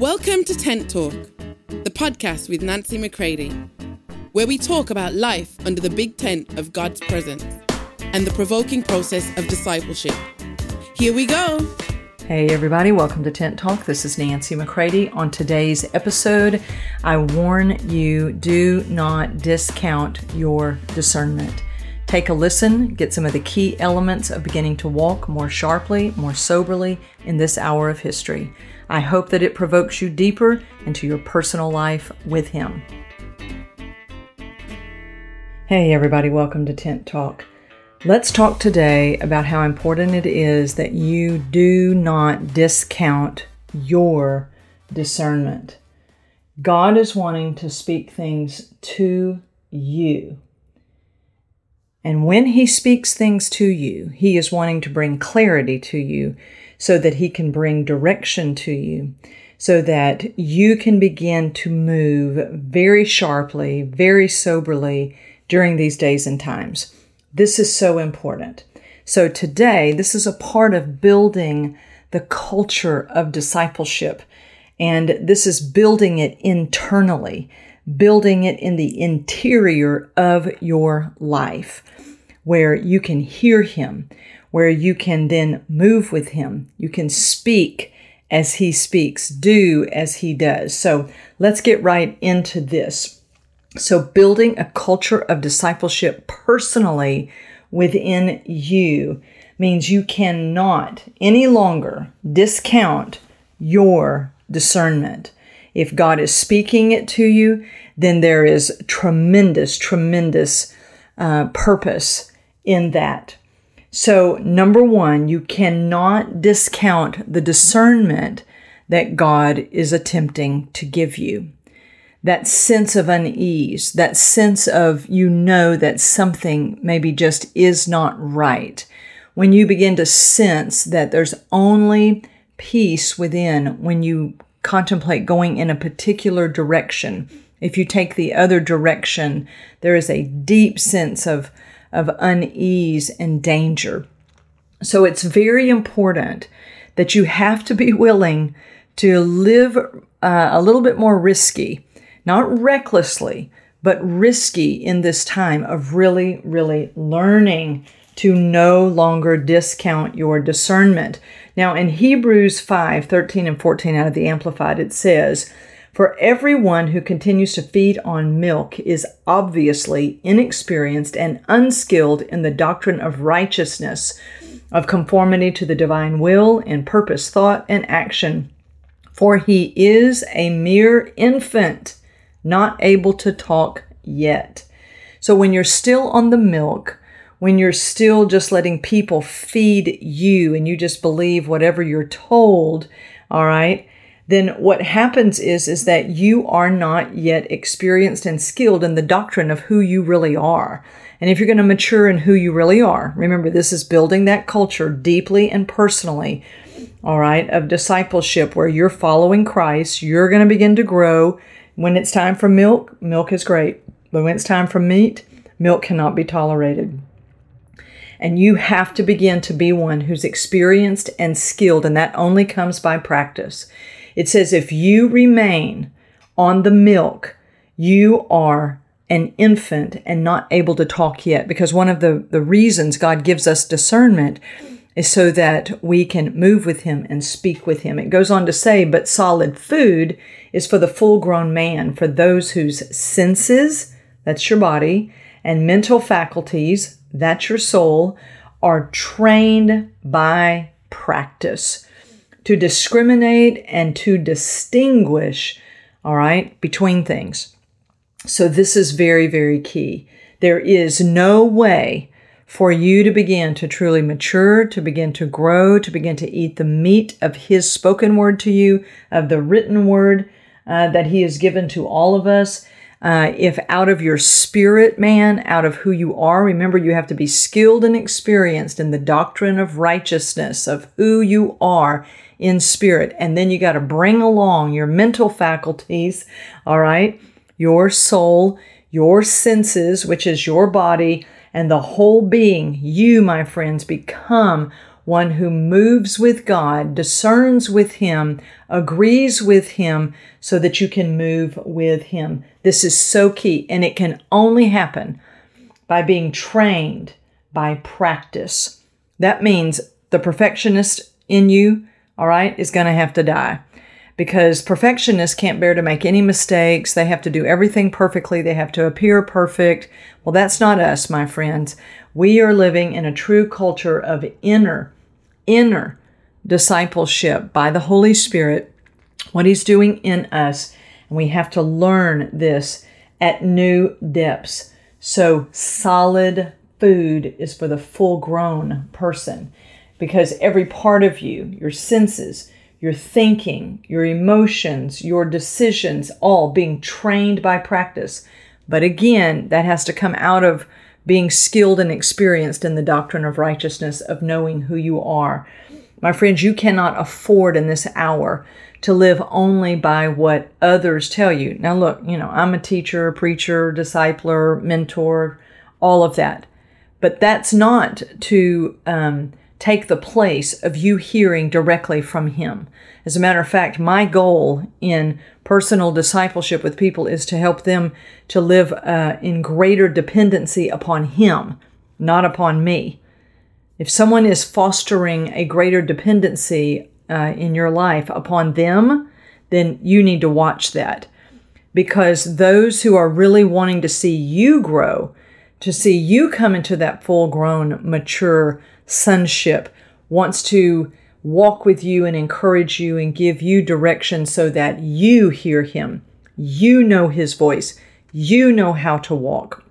Welcome to Tent Talk, the podcast with Nancy McCready, where we talk about life under the big tent of God's presence and the provoking process of discipleship. Here we go. Hey, everybody, welcome to Tent Talk. This is Nancy McCready. On today's episode, I warn you do not discount your discernment. Take a listen, get some of the key elements of beginning to walk more sharply, more soberly in this hour of history. I hope that it provokes you deeper into your personal life with Him. Hey, everybody, welcome to Tent Talk. Let's talk today about how important it is that you do not discount your discernment. God is wanting to speak things to you. And when He speaks things to you, He is wanting to bring clarity to you so that He can bring direction to you, so that you can begin to move very sharply, very soberly during these days and times. This is so important. So today, this is a part of building the culture of discipleship. And this is building it internally, building it in the interior of your life where you can hear Him, where you can then move with Him. You can speak as He speaks, do as He does. So let's get right into this. So, building a culture of discipleship personally within you means you cannot any longer discount your discernment. If God is speaking it to you, then there is tremendous, tremendous uh, purpose in that. So, number one, you cannot discount the discernment that God is attempting to give you. That sense of unease, that sense of you know that something maybe just is not right. When you begin to sense that there's only peace within when you contemplate going in a particular direction. If you take the other direction, there is a deep sense of of unease and danger. So it's very important that you have to be willing to live uh, a little bit more risky, not recklessly, but risky in this time of really, really learning to no longer discount your discernment. Now, in Hebrews 5 13 and 14 out of the Amplified, it says, for everyone who continues to feed on milk is obviously inexperienced and unskilled in the doctrine of righteousness, of conformity to the divine will in purpose, thought, and action. For he is a mere infant, not able to talk yet. So when you're still on the milk, when you're still just letting people feed you and you just believe whatever you're told, all right, then what happens is is that you are not yet experienced and skilled in the doctrine of who you really are. And if you're going to mature in who you really are, remember this is building that culture deeply and personally, all right, of discipleship where you're following Christ, you're going to begin to grow. When it's time for milk, milk is great. But when it's time for meat, milk cannot be tolerated. And you have to begin to be one who's experienced and skilled, and that only comes by practice. It says, if you remain on the milk, you are an infant and not able to talk yet. Because one of the, the reasons God gives us discernment is so that we can move with Him and speak with Him. It goes on to say, but solid food is for the full grown man, for those whose senses, that's your body, and mental faculties, that's your soul, are trained by practice to discriminate and to distinguish, all right, between things. So this is very, very key. There is no way for you to begin to truly mature, to begin to grow, to begin to eat the meat of His spoken word to you, of the written word uh, that He has given to all of us. Uh, if out of your spirit, man, out of who you are, remember you have to be skilled and experienced in the doctrine of righteousness, of who you are in spirit. And then you got to bring along your mental faculties, all right, your soul, your senses, which is your body, and the whole being. You, my friends, become one who moves with God, discerns with Him, agrees with Him, so that you can move with Him. This is so key, and it can only happen by being trained by practice. That means the perfectionist in you, all right, is going to have to die because perfectionists can't bear to make any mistakes. They have to do everything perfectly. They have to appear perfect. Well, that's not us, my friends. We are living in a true culture of inner, inner discipleship by the Holy Spirit, what He's doing in us. And we have to learn this at new depths. So, solid food is for the full grown person because every part of you, your senses, your thinking, your emotions, your decisions, all being trained by practice. But again, that has to come out of being skilled and experienced in the doctrine of righteousness, of knowing who you are. My friends, you cannot afford in this hour to live only by what others tell you. Now, look, you know, I'm a teacher, preacher, discipler, mentor, all of that. But that's not to um, take the place of you hearing directly from Him. As a matter of fact, my goal in personal discipleship with people is to help them to live uh, in greater dependency upon Him, not upon me. If someone is fostering a greater dependency uh, in your life upon them, then you need to watch that. Because those who are really wanting to see you grow, to see you come into that full grown, mature sonship, wants to walk with you and encourage you and give you direction so that you hear him. You know his voice. You know how to walk.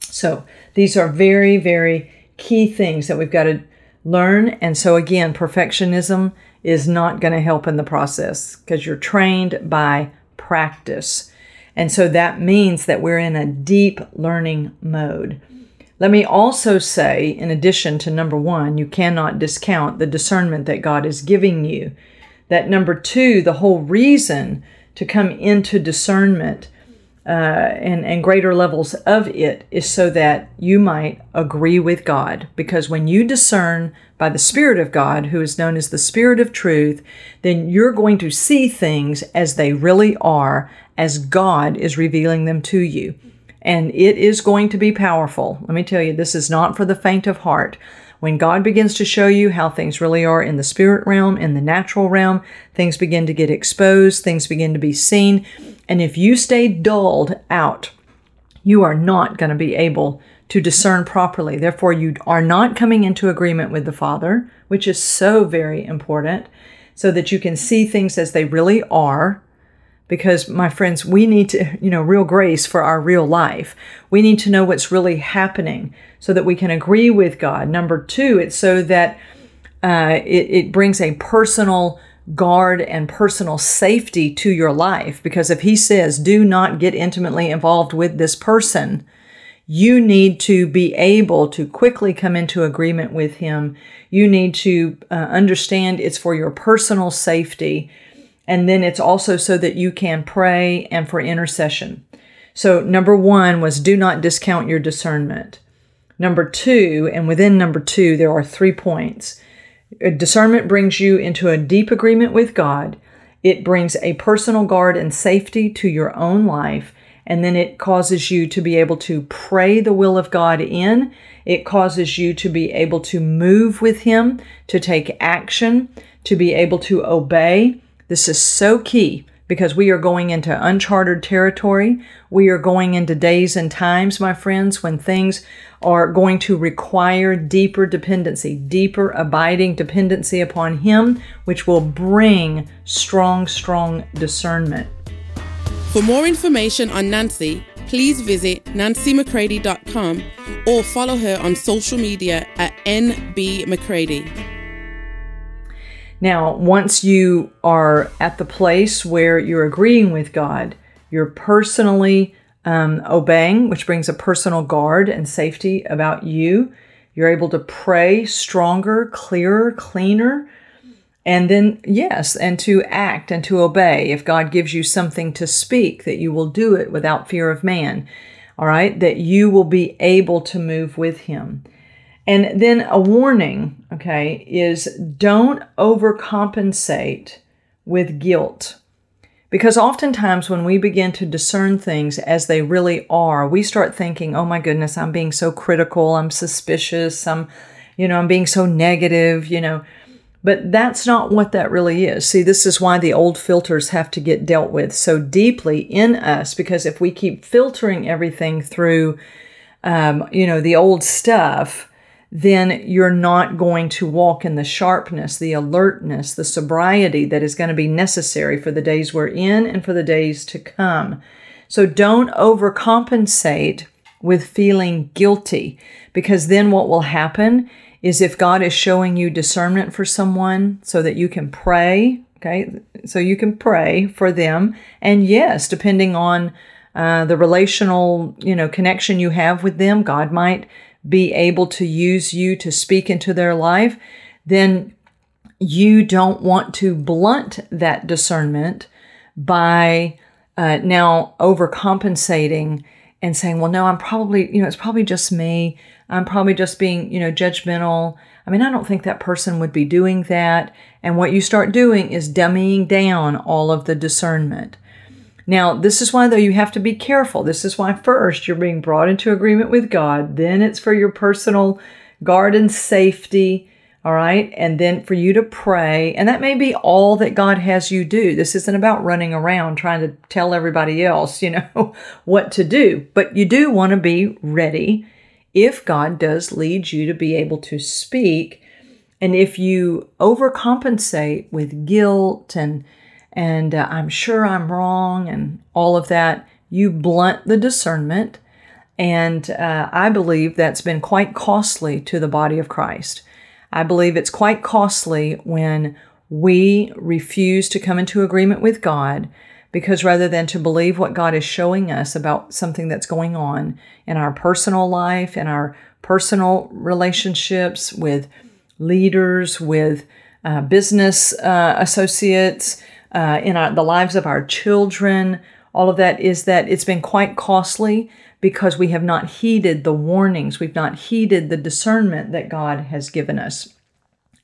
So these are very, very key things that we've got to learn. And so again, perfectionism is not going to help in the process because you're trained by practice. And so that means that we're in a deep learning mode. Let me also say, in addition to number one, you cannot discount the discernment that God is giving you. That number two, the whole reason to come into discernment uh, and, and greater levels of it is so that you might agree with God. Because when you discern by the Spirit of God, who is known as the Spirit of truth, then you're going to see things as they really are, as God is revealing them to you and it is going to be powerful. Let me tell you, this is not for the faint of heart. When God begins to show you how things really are in the spirit realm, in the natural realm, things begin to get exposed, things begin to be seen. And if you stay dulled out, you are not going to be able to discern properly. Therefore, you are not coming into agreement with the Father, which is so very important, so that you can see things as they really are because my friends we need to you know real grace for our real life. We need to know what's really happening so that we can agree with god. Number two it's so that uh, it, it brings a personal guard and personal safety to your life. Because if he says do not get intimately involved with this person you need to be able to quickly come into agreement with him. You need to uh, understand it's for your personal safety and then it's also so that you can pray and for intercession. So, number one was do not discount your discernment. Number two, and within number two, there are three points. Discernment brings you into a deep agreement with God. It brings a personal guard and safety to your own life. And then it causes you to be able to pray the will of God in. It causes you to be able to move with Him, to take action, to be able to obey. This is so key because we are going into uncharted territory. We are going into days and times, my friends, when things are going to require deeper dependency, deeper abiding dependency upon Him, which will bring strong, strong discernment. For more information on Nancy, please visit nancymccready.com or follow her on social media at nbmccready. Now, once you are at the place where you're agreeing with God, you're personally um, obeying, which brings a personal guard and safety about you. You're able to pray stronger, clearer, cleaner. And then, yes, and to act and to obey. If God gives you something to speak, that you will do it without fear of man. All right, that you will be able to move with Him. And then a warning, okay, is don't overcompensate with guilt. Because oftentimes when we begin to discern things as they really are, we start thinking, oh my goodness, I'm being so critical, I'm suspicious, I'm, you know, I'm being so negative, you know. But that's not what that really is. See, this is why the old filters have to get dealt with so deeply in us, because if we keep filtering everything through, um, you know, the old stuff, then you're not going to walk in the sharpness, the alertness, the sobriety that is going to be necessary for the days we're in and for the days to come. So don't overcompensate with feeling guilty because then what will happen is if God is showing you discernment for someone so that you can pray, okay, so you can pray for them. And yes, depending on uh, the relational, you know, connection you have with them, God might be able to use you to speak into their life, then you don't want to blunt that discernment by uh, now overcompensating and saying, well, no, I'm probably, you know, it's probably just me. I'm probably just being, you know, judgmental. I mean, I don't think that person would be doing that. And what you start doing is dummying down all of the discernment. Now, this is why, though, you have to be careful. This is why, first, you're being brought into agreement with God. Then it's for your personal garden safety. All right. And then for you to pray. And that may be all that God has you do. This isn't about running around trying to tell everybody else, you know, what to do. But you do want to be ready if God does lead you to be able to speak. And if you overcompensate with guilt and and uh, I'm sure I'm wrong and all of that. You blunt the discernment. And uh, I believe that's been quite costly to the body of Christ. I believe it's quite costly when we refuse to come into agreement with God because rather than to believe what God is showing us about something that's going on in our personal life, in our personal relationships with leaders, with uh, business uh, associates, uh, in our, the lives of our children, all of that is that it's been quite costly because we have not heeded the warnings, we've not heeded the discernment that God has given us.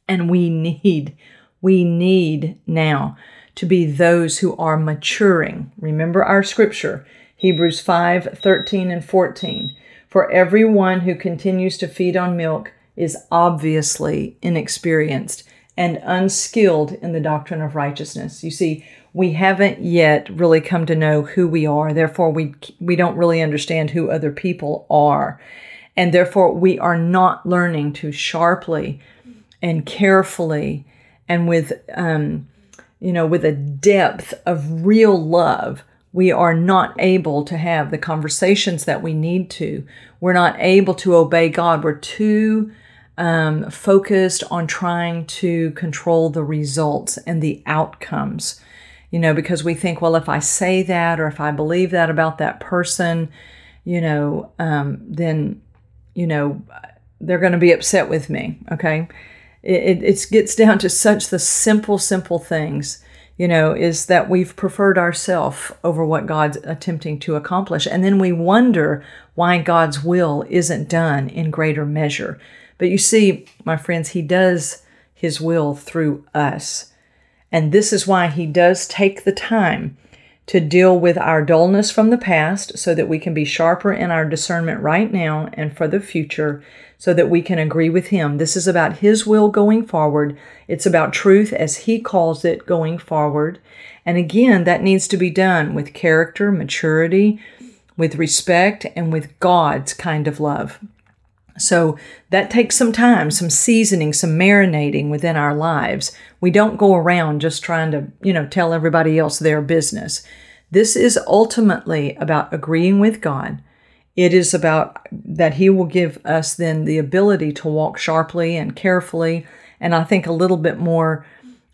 And we need, we need now to be those who are maturing. Remember our scripture, Hebrews 5 13 and 14. For everyone who continues to feed on milk is obviously inexperienced and unskilled in the doctrine of righteousness. You see, we haven't yet really come to know who we are. Therefore, we, we don't really understand who other people are. And therefore, we are not learning to sharply and carefully and with, um, you know, with a depth of real love. We are not able to have the conversations that we need to. We're not able to obey God. We're too um, focused on trying to control the results and the outcomes. You know, because we think, well, if I say that or if I believe that about that person, you know, um, then, you know, they're going to be upset with me. Okay. It, it gets down to such the simple, simple things, you know, is that we've preferred ourselves over what God's attempting to accomplish. And then we wonder why God's will isn't done in greater measure. But you see, my friends, He does His will through us. And this is why He does take the time to deal with our dullness from the past so that we can be sharper in our discernment right now and for the future so that we can agree with Him. This is about His will going forward. It's about truth as He calls it going forward. And again, that needs to be done with character, maturity, with respect, and with God's kind of love. So that takes some time, some seasoning, some marinating within our lives. We don't go around just trying to, you know, tell everybody else their business. This is ultimately about agreeing with God. It is about that He will give us then the ability to walk sharply and carefully, and I think a little bit more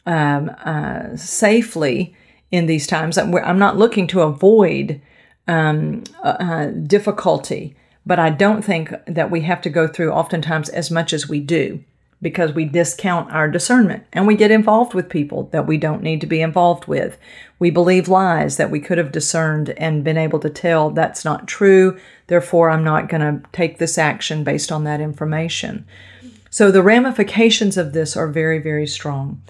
um, uh, safely in these times. I'm not looking to avoid um, uh, uh difficulty but I don't think that we have to go through oftentimes as much as we do. because we discount our discernment and we get involved with people that we don't need to be involved with. We believe lies that we could have discerned and been able to tell that's not true. Therefore, I'm not going to take this action based on that information. So the ramifications of this are very, very strong.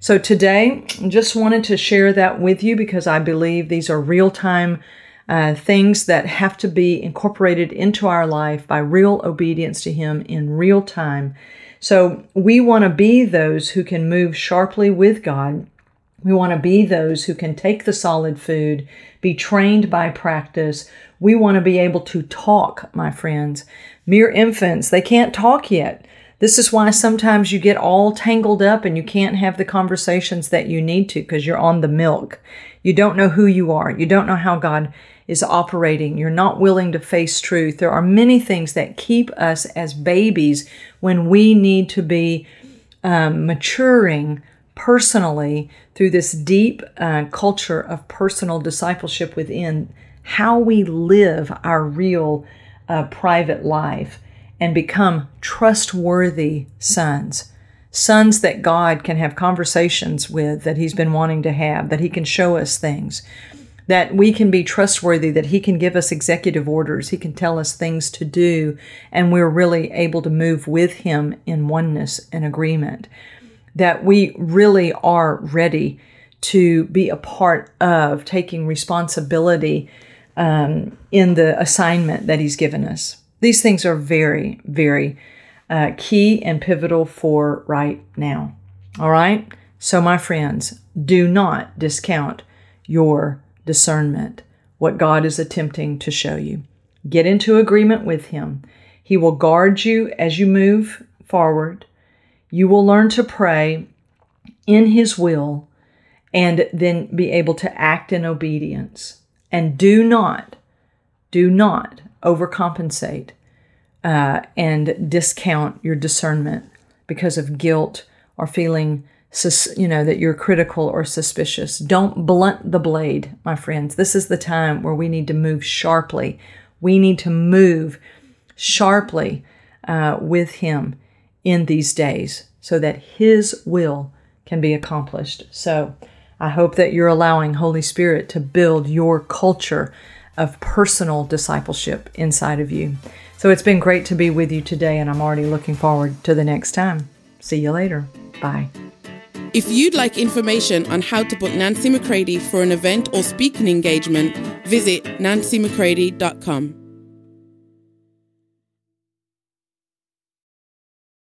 So today, just wanted to share that with you because I believe these are real time uh, things that have to be incorporated into our life by real obedience to Him in real time. So we want to be those who can move sharply with God. We want to be those who can take the solid food, be trained by practice. We want to be able to talk, my friends. Mere infants, they can't talk yet. This is why sometimes you get all tangled up and you can't have the conversations that you need to because you're on the milk. You don't know who you are. You don't know how God is operating. You're not willing to face truth. There are many things that keep us as babies when we need to be um, maturing personally through this deep uh, culture of personal discipleship within how we live our real uh, private life and become trustworthy sons. Sons that God can have conversations with, that He's been wanting to have, that He can show us things, that we can be trustworthy, that He can give us executive orders, He can tell us things to do, and we're really able to move with Him in oneness and agreement. That we really are ready to be a part of taking responsibility um, in the assignment that He's given us. These things are very, very uh, key and pivotal for right now. All right? So, my friends, do not discount your discernment, what God is attempting to show you. Get into agreement with Him. He will guard you as you move forward. You will learn to pray in His will and then be able to act in obedience. And do not, do not overcompensate uh, and discount your discernment because of guilt or feeling sus- you know that you're critical or suspicious. Don't blunt the blade my friends. This is the time where we need to move sharply. We need to move sharply uh, with him in these days so that his will can be accomplished. So i hope that you're allowing holy spirit to build your culture of personal discipleship inside of you. So it's been great to be with you today, and I'm already looking forward to the next time. See you later. Bye. If you'd like information on how to book Nancy McCready for an event or speaking engagement, visit nancymccready.com.